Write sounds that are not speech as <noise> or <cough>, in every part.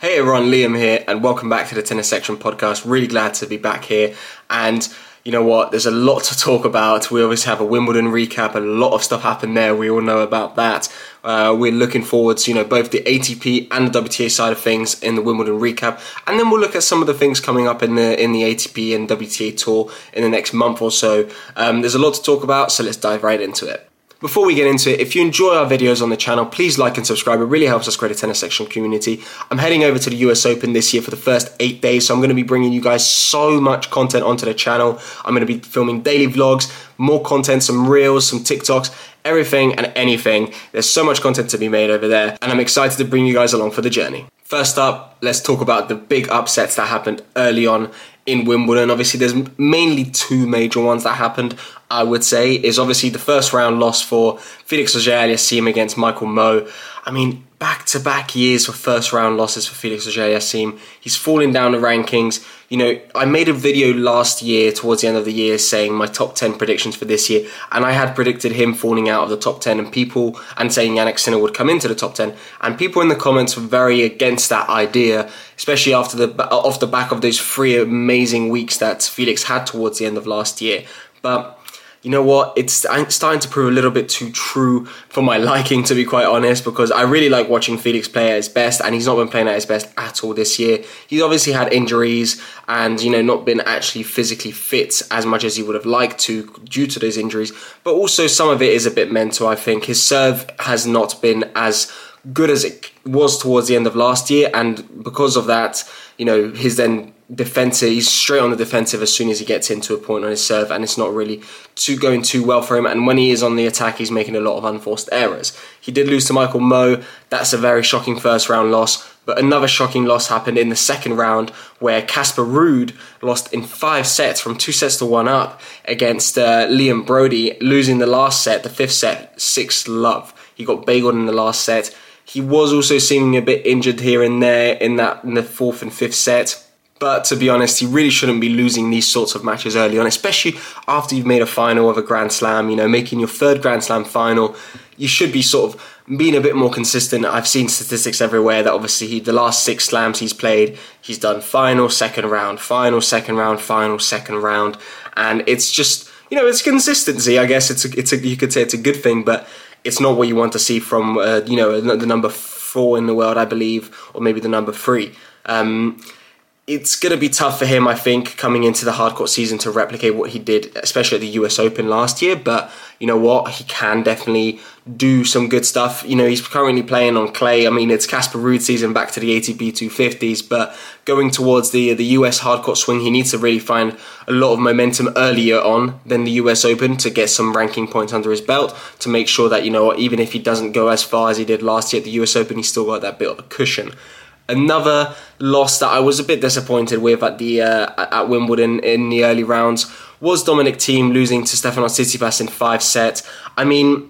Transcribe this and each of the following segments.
Hey everyone, Liam here, and welcome back to the Tennis Section podcast. Really glad to be back here. And you know what? There's a lot to talk about. We always have a Wimbledon recap. A lot of stuff happened there. We all know about that. Uh, we're looking forward to you know both the ATP and the WTA side of things in the Wimbledon recap, and then we'll look at some of the things coming up in the in the ATP and WTA tour in the next month or so. Um, there's a lot to talk about, so let's dive right into it. Before we get into it, if you enjoy our videos on the channel, please like and subscribe. It really helps us create a tennis section community. I'm heading over to the US Open this year for the first eight days, so I'm going to be bringing you guys so much content onto the channel. I'm going to be filming daily vlogs, more content, some reels, some TikToks, everything and anything. There's so much content to be made over there, and I'm excited to bring you guys along for the journey. First up, let's talk about the big upsets that happened early on in Wimbledon. Obviously, there's mainly two major ones that happened. I would say is obviously the first round loss for Felix Auger-Aliassime against Michael Mmoh. I mean, back to back years for first round losses for Felix Auger-Aliassime. He's falling down the rankings. You know, I made a video last year, towards the end of the year, saying my top 10 predictions for this year, and I had predicted him falling out of the top 10 and people, and saying Jannik Sinner would come into the top 10. And people in the comments were very against that idea, especially after the off the back of those three amazing weeks that Felix had towards the end of last year. But you know what? It's starting to prove a little bit too true for my <laughs> liking, to be quite honest, because I really like watching Felix play at his best, and he's not been playing at his best at all this year. He's obviously had injuries and, you know, not been actually physically fit as much as he would have liked to due to those injuries, but also some of it is a bit mental, I think. His serve has not been as good as it was towards the end of last year, and because of that, you know, his then defensive. He's straight on the defensive as soon as he gets into a point on his serve, and it's not really too going too well for him. And when he is on the attack, he's making a lot of unforced errors. He did lose to Michael Mmoh. That's a very shocking first round loss. But another shocking loss happened in the second round where Casper Ruud lost in five sets from two sets to one up against uh, Liam Broady, losing the last set, the fifth set, six love. He got bageled in the last set. He was also seeming a bit injured here and there in that in the fourth and fifth set but to be honest, he really shouldn't be losing these sorts of matches early on, especially after you've made a final of a Grand Slam, you know, making your third Grand Slam final. You should be sort of being a bit more consistent. I've seen statistics everywhere that obviously he, the last six slams he's played, he's done final, second round, final, second round, final, second round. And it's just, you know, it's consistency. I guess it's a, it's a, you could say it's a good thing, but it's not what you want to see from, uh, you know, the number four in the world, I believe, or maybe the number three. Um, it's going to be tough for him, I think, coming into the hardcourt season to replicate what he did, especially at the US Open last year. But you know what? He can definitely do some good stuff. You know, he's currently playing on clay. I mean, it's Casper Ruud season back to the ATP 250s, but going towards the the US hardcourt swing, he needs to really find a lot of momentum earlier on than the US Open to get some ranking points under his belt to make sure that, you know, even if he doesn't go as far as he did last year at the US Open, he's still got that bit of a cushion. Another loss that I was a bit disappointed with at the uh, at Wimbledon in the early rounds was Dominic Thiem losing to Stefanos Tsitsipas in five sets. I mean,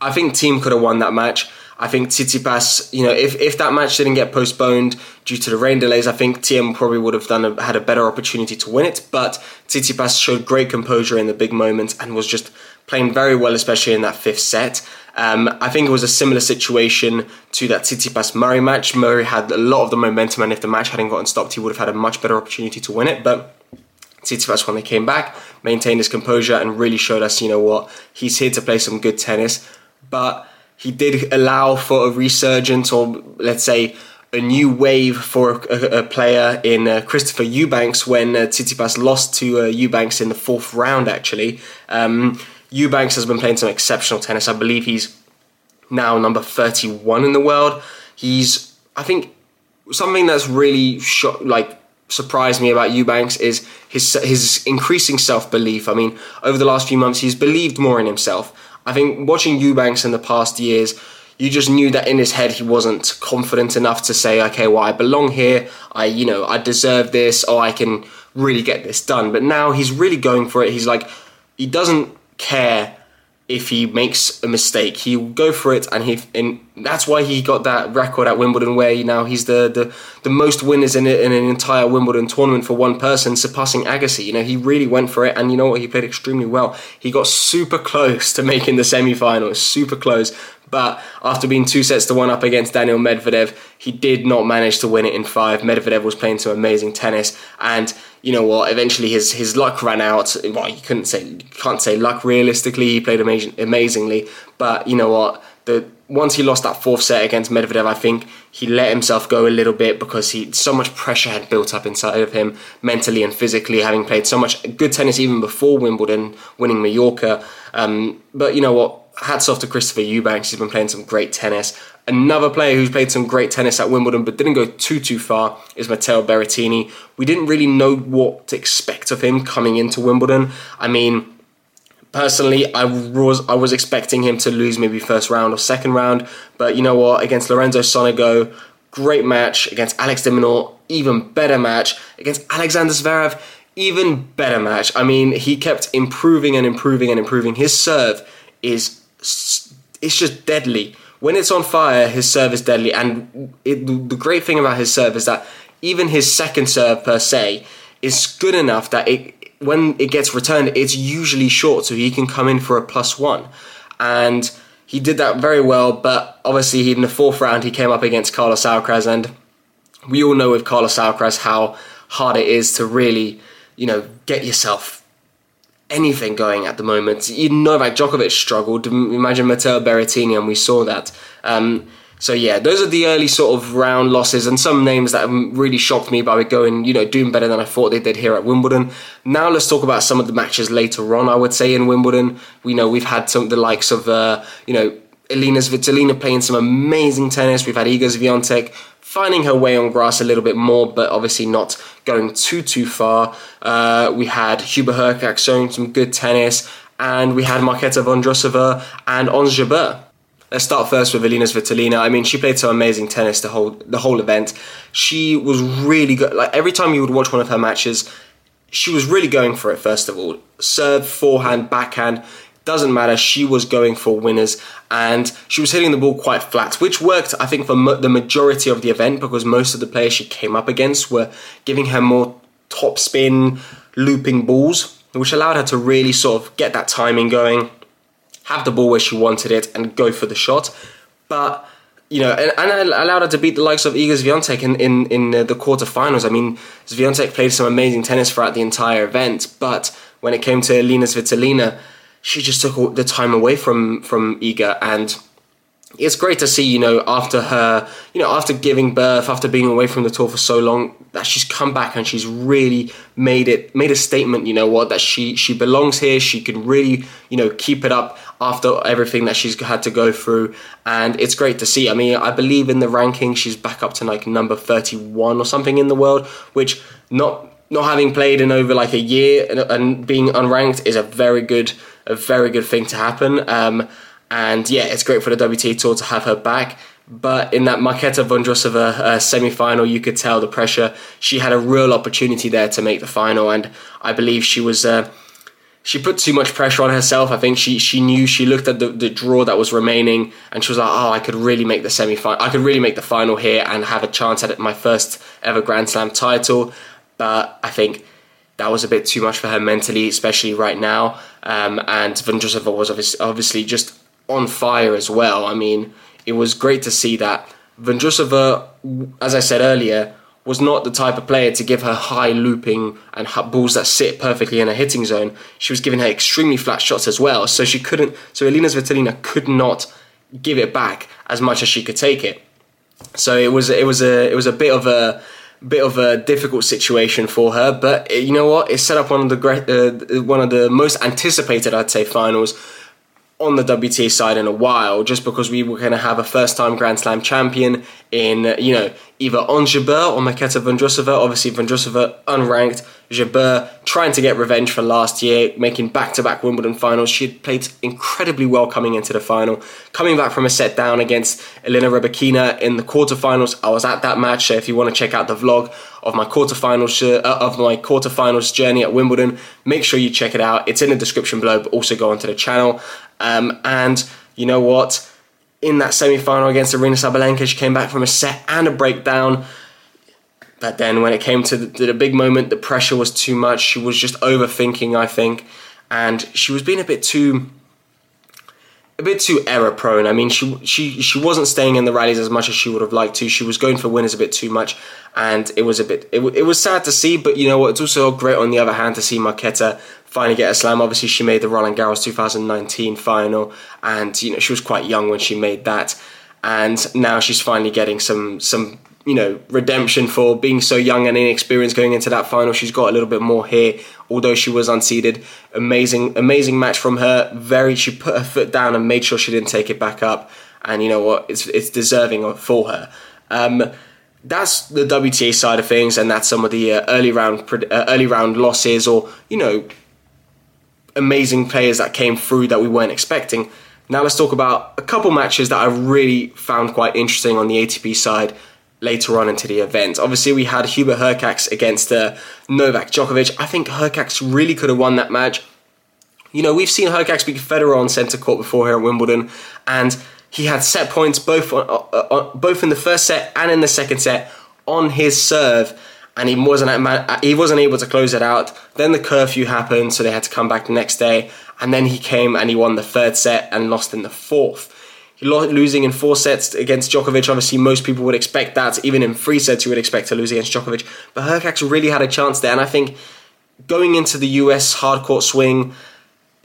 I think Team could have won that match. I think Tsitsipas, you know, if, if that match didn't get postponed due to the rain delays, I think Thiem probably would have done a, had a better opportunity to win it. But Tsitsipas showed great composure in the big moments and was just playing very well, especially in that fifth set. Um, I think it was a similar situation to that Tsitsipas Murray match. Murray had a lot of the momentum, and if the match hadn't gotten stopped, he would have had a much better opportunity to win it. But Tsitsipas, when they came back, maintained his composure and really showed us, you know what, he's here to play some good tennis. But he did allow for a resurgence, or let's say, a new wave for a, a player in uh, Christopher Eubanks when uh, Tsitsipas lost to uh, Eubanks in the fourth round, actually. Um, Eubanks has been playing some exceptional tennis. I believe he's now number 31 in the world. He's, I think, something that's really like surprised me about Eubanks is his his increasing self belief. I mean, over the last few months, he's believed more in himself. I think watching Eubanks in the past years, you just knew that in his head he wasn't confident enough to say, okay, well, I belong here. I, you know, I deserve this, or I can really get this done. But now he's really going for it. He's like, he doesn't care if he makes a mistake. He'll go for it, and he and that's why he got that record at Wimbledon, where now he's the the, the most winners in, in an entire Wimbledon tournament for one person, surpassing Agassi. You know, he really went for it, and you know what? He played extremely well. He got super close to making the semi-final, super close. But after being two sets to one up against Daniil Medvedev, he did not manage to win it in five. Medvedev was playing some amazing tennis, and you know what? Eventually, his his luck ran out. Well, you couldn't say can't say luck realistically. He played amazing, amazingly, but you know what? The once he lost that fourth set against Medvedev, I think he let himself go a little bit because he so much pressure had built up inside of him mentally and physically, having played so much good tennis even before Wimbledon, winning Mallorca. Um, but you know what? Hats off to Christopher Eubanks. He's been playing some great tennis. Another player who's played some great tennis at Wimbledon but didn't go too too far is Matteo Berrettini. We didn't really know what to expect of him coming into Wimbledon. I mean, personally, I was I was expecting him to lose maybe first round or second round, but you know what? Against Lorenzo Sonego, great match. Against Alex de Minaur, even better match. Against Alexander Zverev, even better match. I mean, he kept improving and improving and improving. His serve is it's just deadly when it's on fire, his serve is deadly. And it, the great thing about his serve is that even his second serve per se is good enough that it when it gets returned, it's usually short, so he can come in for a plus one. And he did that very well, but obviously in the fourth round he came up against Carlos Alcaraz, and we all know with Carlos Alcaraz how hard it is to really, you know, get yourself anything going at the moment. You know, Novak Djokovic struggled. Imagine Matteo Berrettini, and we saw that. Um, so yeah, those are the early sort of round losses, and some names that really shocked me by going, you know, doing better than I thought they did here at Wimbledon. Now let's talk about some of the matches later on. I would say in Wimbledon, we know we've had some the likes of, uh, you know, Elina Svitolina playing some amazing tennis. We've had Iga Swiatek finding her way on grass a little bit more, but obviously not going too too far. Uh, we had Hubert Hurkacz showing some good tennis, and we had Marketa Vondrousova and Ons Jabeur. Let's start first with Elina Svitolina. I mean, she played some amazing tennis the whole the whole event. She was really good. Like every time you would watch one of her matches, she was really going for it. First of all, serve, forehand, backhand doesn't matter. She was going for winners and she was hitting the ball quite flat, which worked, I think, for mo- the majority of the event because most of the players she came up against were giving her more top spin, looping balls, which allowed her to really sort of get that timing going, have the ball where she wanted it, and go for the shot. But you know, and, and allowed her to beat the likes of Iga Swiatek in, in, in the quarterfinals. I mean, Swiatek played some amazing tennis throughout the entire event, but when it came to Elina Svitolina, she just took the time away from from Iga and it's great to see, you know, after her, you know, after giving birth, after being away from the tour for so long, that she's come back and she's really made it, made a statement. You know what? That she she belongs here. She can really, you know, keep it up after everything that she's had to go through, and it's great to see. I mean, I believe in the ranking, she's back up to like number thirty-one or something in the world, which not not having played in over like a year and, and being unranked is a very good a very good thing to happen. Um, and yeah, it's great for the WTA Tour to have her back. But in that Marketa Vondrousova uh, semi-final, you could tell the pressure. She had a real opportunity there to make the final, and I believe she was. Uh, she put too much pressure on herself. I think she she knew she looked at the, the draw that was remaining, and she was like, "Oh, I could really make the semi-final. I could really make the final here and have a chance at my first ever Grand Slam title." But I think that was a bit too much for her mentally, especially right now. Um, and Vondrousova was obviously just on fire as well. I mean, it was great to see that Vondrousova, as I said earlier, was not the type of player to give her high looping and balls that sit perfectly in a hitting zone. She was giving her extremely flat shots as well, so she couldn't. So Elina Svitolina could not give it back as much as she could take it. So it was it was a it was a bit of a bit of a difficult situation for her. But you know what? It set up one of the uh, one of the most anticipated, I'd say, finals on the WTA side in a while, just because we were going to have a first-time Grand Slam champion in, you know, either Ons Jabeur or Marketa Vondrousova. Obviously, Vondrousova unranked. Jabeur trying to get revenge for last year, making back-to-back Wimbledon finals. She had played incredibly well coming into the final, coming back from a set down against Elena Rybakina in the quarterfinals. I was at that match, so if you want to check out the vlog of my quarterfinals uh, of my quarterfinals journey at Wimbledon, make sure you check it out. It's in the description below, but also go onto the channel. Um, and you know what? In that semi-final against Aryna Sabalenka, she came back from a set and a breakdown. But then when it came to the, the big moment, the pressure was too much. She was just overthinking, I think, and she was being a bit too a bit too error prone. I mean, she she she wasn't staying in the rallies as much as she would have liked to. She was going for winners a bit too much, and it was a bit it, it was sad to see. But you know what? It's also great on the other hand to see Marketa finally get a slam. Obviously, she made the Roland Garros 2019 final, and you know she was quite young when she made that, and now she's finally getting some some you know redemption for being so young and inexperienced going into that final. She's got a little bit more here, although she was unseeded. Amazing, amazing match from her. Very, she put her foot down and made sure she didn't take it back up. And you know what? It's it's deserving for her. Um, that's the WTA side of things, and that's some of the uh, early round uh, early round losses, or you know, amazing players that came through that we weren't expecting. Now let's talk about a couple matches that I really found quite interesting on the ATP side later on into the event. Obviously, we had Hubert Hurkacz against uh, Novak Djokovic. I think Hurkacz really could have won that match. You know, we've seen Hurkacz beat Federer on centre court before here at Wimbledon, and he had set points both on, uh, uh, both in the first set and in the second set on his serve, and he wasn't he wasn't able to close it out. Then the curfew happened, so they had to come back the next day, and then he came and he won the third set and lost in the fourth. Losing in four sets against Djokovic. Obviously, most people would expect that. Even in three sets, you would expect to lose against Djokovic. But Hurkacz really had a chance there. And I think going into the US hardcourt swing,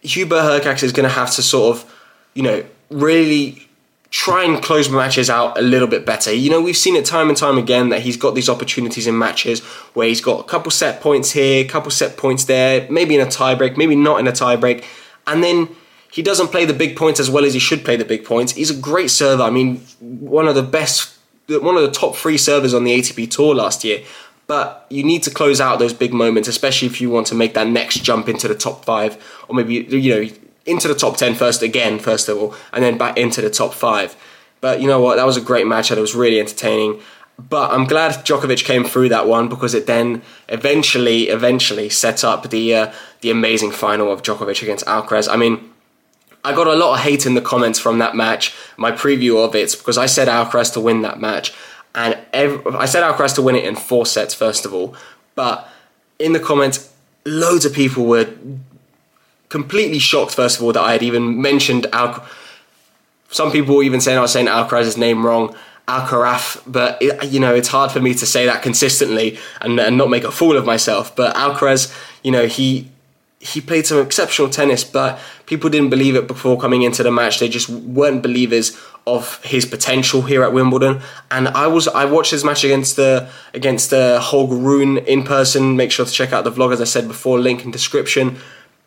Hubert Hurkacz is going to have to sort of, you know, really try and close matches out a little bit better. You know, we've seen it time and time again that he's got these opportunities in matches where he's got a couple set points here, a couple set points there, maybe in a tiebreak, maybe not in a tiebreak, and then he doesn't play the big points as well as he should play the big points. He's a great server. I mean, one of the best, one of the top three servers on the ATP Tour last year. But you need to close out those big moments, especially if you want to make that next jump into the top five, or maybe you know into the top ten first again, first of all, and then back into the top five. But you know what? That was a great match and it was really entertaining. But I'm glad Djokovic came through that one because it then eventually, eventually set up the uh, the amazing final of Djokovic against Alcaraz. I mean, I got a lot of hate in the comments from that match, my preview of it, because I said Alcaraz to win that match. And every, I said Alcaraz to win it in four sets, first of all. But in the comments, loads of people were completely shocked, first of all, that I had even mentioned Alcaraz. Some people were even saying I was saying Alcaraz's name wrong. Alcaraz, but it, you know it's hard for me to say that consistently and, and not make a fool of myself. But Alcaraz, you know, he he played some exceptional tennis, but people didn't believe it before coming into the match. They just weren't believers of his potential here at Wimbledon. And I was I watched his match against the against the Holger Rune in person. Make sure to check out the vlog as I said before, link in description.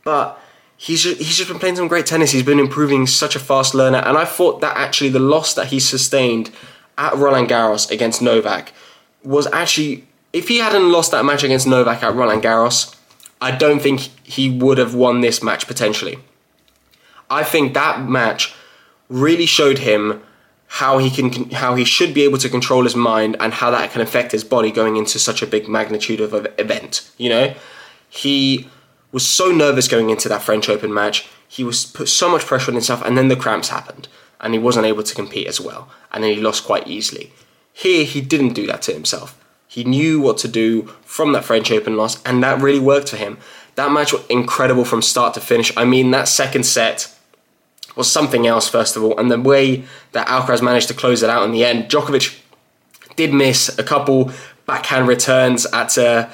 But he's just, he's just been playing some great tennis. He's been improving such a fast learner, and I thought that actually the loss that he sustained at Roland Garros against Novak was actually if he hadn't lost that match against Novak at Roland Garros I don't think he would have won this match potentially. I think that match really showed him how he can how he should be able to control his mind and how that can affect his body going into such a big magnitude of an event. You know, he was so nervous going into that French Open match. He was put so much pressure on himself, and then the cramps happened, and he wasn't able to compete as well, and then he lost quite easily. Here, he didn't do that to himself. He knew what to do from that French Open loss, and that really worked for him. That match was incredible from start to finish. I mean, that second set was something else, first of all, and the way that Alcaraz managed to close it out in the end. Djokovic did miss a couple backhand returns at uh,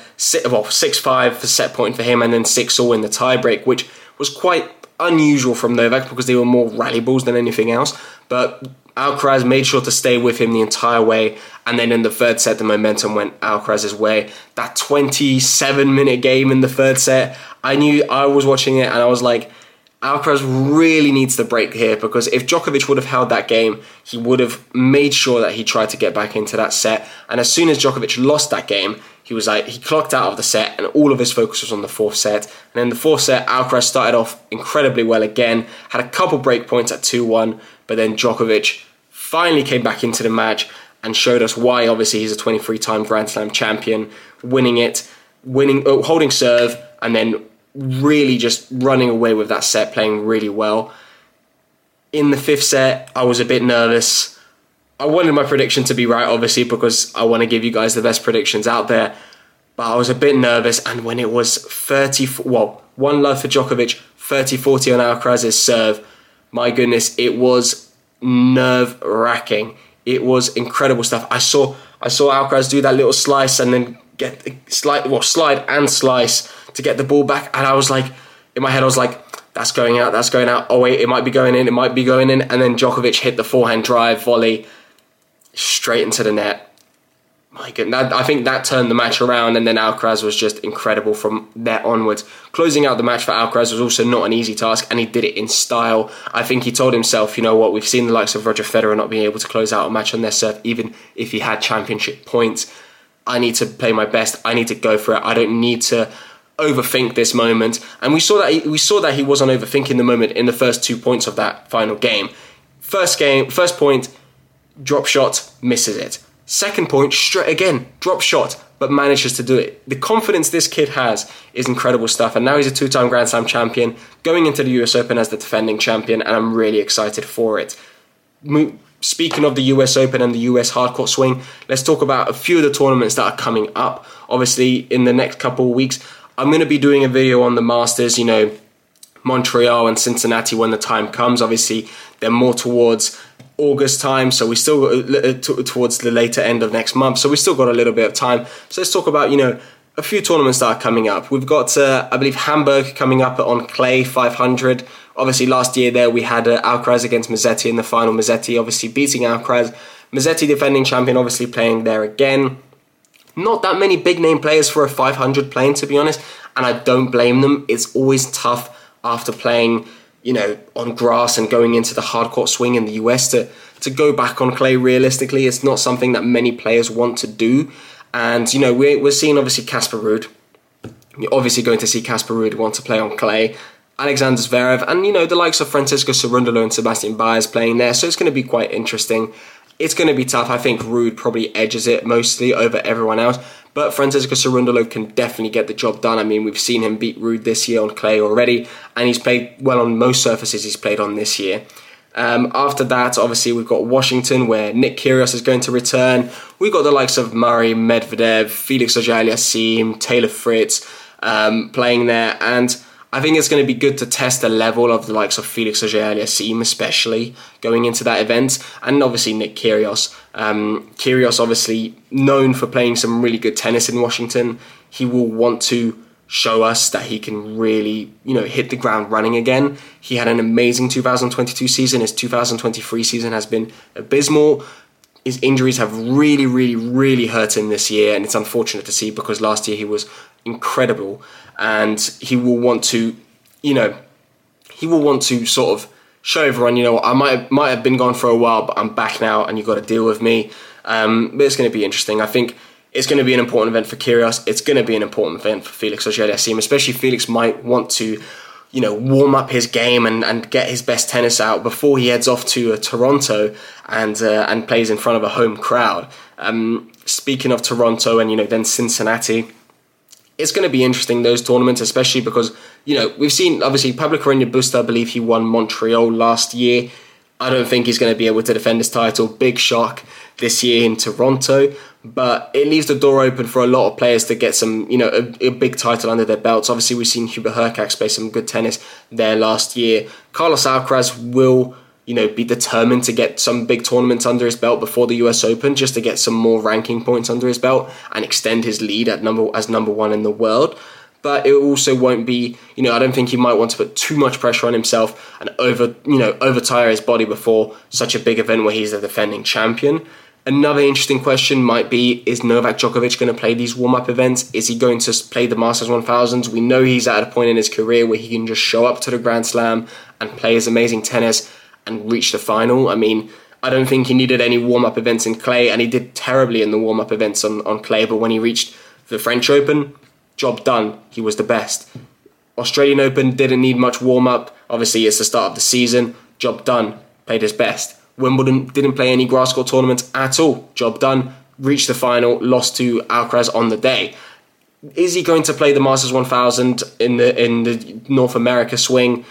well, 6 5 for set point for him, and then 6 all in the tiebreak, which was quite unusual from Novak because they were more rally balls than anything else. But Alcaraz made sure to stay with him the entire way, and then in the third set, the momentum went Alcaraz's way. That 27 minute game in the third set, I knew I was watching it and I was like, Alcaraz really needs to break here because if Djokovic would have held that game, he would have made sure that he tried to get back into that set. And as soon as Djokovic lost that game, he was like he clocked out of the set, and all of his focus was on the fourth set. And in the fourth set, Alcaraz started off incredibly well again, had a couple break points at two one, but then Djokovic finally came back into the match and showed us why. Obviously, he's a 23-time Grand Slam champion, winning it, winning, oh, holding serve, and then really just running away with that set, playing really well. In the fifth set, I was a bit nervous. I wanted my prediction to be right, obviously, because I want to give you guys the best predictions out there. But I was a bit nervous, and when it was 30, well, one love for Djokovic, 30 40 on Alcaraz's serve, my goodness, it was nerve wracking. It was incredible stuff. I saw I saw Alcaraz do that little slice and then get slide well slide and slice to get the ball back, and I was like, in my head, I was like, that's going out, that's going out. Oh wait, it might be going in, it might be going in, and then Djokovic hit the forehand drive volley straight into the net my goodness, I think that turned the match around, and then Alcaraz was just incredible from there onwards. Closing out the match for Alcaraz was also not an easy task, and he did it in style. I think he told himself, you know what, we've seen the likes of Roger Federer not being able to close out a match on their serve, even if he had championship points. I need to play my best. I need to go for it. I don't need to overthink this moment. And we saw that he, we saw that he wasn't overthinking the moment in the first two points of that final game. First game, first point, drop shot, misses it Second point, straight again, drop shot, but manages to do it. The confidence this kid has is incredible stuff. And now he's a two time Grand Slam champion, going into the US Open as the defending champion, and I'm really excited for it. Speaking of the US Open and the US hardcourt swing, let's talk about a few of the tournaments that are coming up. Obviously, in the next couple of weeks, I'm going to be doing a video on the Masters, you know, Montreal and Cincinnati when the time comes. Obviously, they're more towards August time, so we still got uh, towards the later end of next month, so we still got a little bit of time. So let's talk about you know a few tournaments that are coming up. We've got uh, I believe Hamburg coming up on clay 500. Obviously, last year there we had uh, Alcaraz against Musetti in the final. Musetti obviously beating Alcaraz. Musetti defending champion, obviously playing there again. Not that many big name players for a 500 playing, to be honest, and I don't blame them. It's always tough after playing you know, on grass and going into the hardcourt swing in the US to to go back on clay realistically, it's not something that many players want to do. And you know, we're we're seeing obviously Casper Ruud. You're obviously going to see Casper Ruud want to play on clay. Alexander Zverev and you know the likes of Francisco Cerundolo and Sebastian Baez playing there, so it's going to be quite interesting. It's going to be tough. I think Ruud probably edges it mostly over everyone else. But Francisco Cerundolo can definitely get the job done. I mean, we've seen him beat Ruud this year on clay already, and he's played well on most surfaces he's played on this year. Um, after that, obviously, we've got Washington, where Nick Kyrgios is going to return. We've got the likes of Murray, Medvedev, Felix Auger-Aliassime, Taylor Fritz um, playing there, and I think it's going to be good to test the level of the likes of Felix Auger-Aliassime, especially going into that event, and obviously Nick Kyrgios. Um, Kyrgios, obviously known for playing some really good tennis in Washington, he will want to show us that he can really, you know, hit the ground running again. He had an amazing 2022 season. His 2023 season has been abysmal. His injuries have really, really, really hurt him this year, and it's unfortunate to see because last year he was incredible and he will want to, you know, he will want to sort of show everyone, you know, I might might have been gone for a while, but I'm back now, and you've got to deal with me. Um, but it's going to be interesting. I think it's going to be an important event for Kyrgios. It's going to be an important event for Felix Auger-Aliassime, especially Felix might want to, you know, warm up his game and, and get his best tennis out before he heads off to uh, Toronto and uh, and plays in front of a home crowd. Um, speaking of Toronto and you know then Cincinnati it's going to be interesting those tournaments, especially because you know we've seen obviously Pablo Carreño Busta. I believe he won Montreal last year. I don't think he's going to be able to defend his title. Big shock this year in Toronto, but it leaves the door open for a lot of players to get some, you know, a, a big title under their belts. Obviously, we've seen Hubert Hurkacz play some good tennis there last year. Carlos Alcaraz will you know, be determined to get some big tournaments under his belt before the US Open, just to get some more ranking points under his belt and extend his lead at number as number one in the world. But it also won't be, you know, I don't think he might want to put too much pressure on himself and over, you know, overtire his body before such a big event where he's the defending champion. Another interesting question might be Is Novak Djokovic going to play these warm up events? Is he going to play the Masters 1000s? We know he's at a point in his career where he can just show up to the Grand Slam and play his amazing tennis and reach the final. I mean, I don't think he needed any warm up events in clay, and he did terribly in the warm up events on, on clay. But when he reached the French Open, job done. He was the best. Australian Open didn't need much warm up. Obviously, it's the start of the season. Job done. Played his best. Wimbledon didn't play any grass court tournaments at all. Job done. Reached the final. Lost to Alcaraz on the day. Is he going to play the Masters 1000 in the in the North America swing?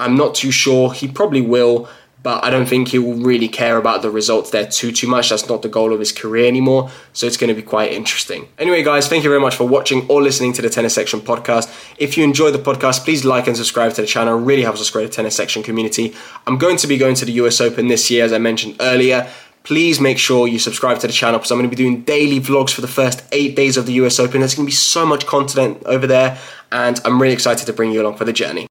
I'm not too sure. He probably will. but I don't think he will really care about the results there too too much. That's not the goal of his career anymore. So it's going to be quite interesting. Anyway, guys, thank you very much for watching or listening to the Tennis Section podcast. If you enjoy the podcast, please like and subscribe to the channel. It really helps us grow the Tennis Section community. I'm going to be going to the US Open this year, as I mentioned earlier please make sure you subscribe to the channel because I'm going to be doing daily vlogs for the first eight days of the US Open. There's going to be so much content over there, and I'm really excited to bring you along for the journey.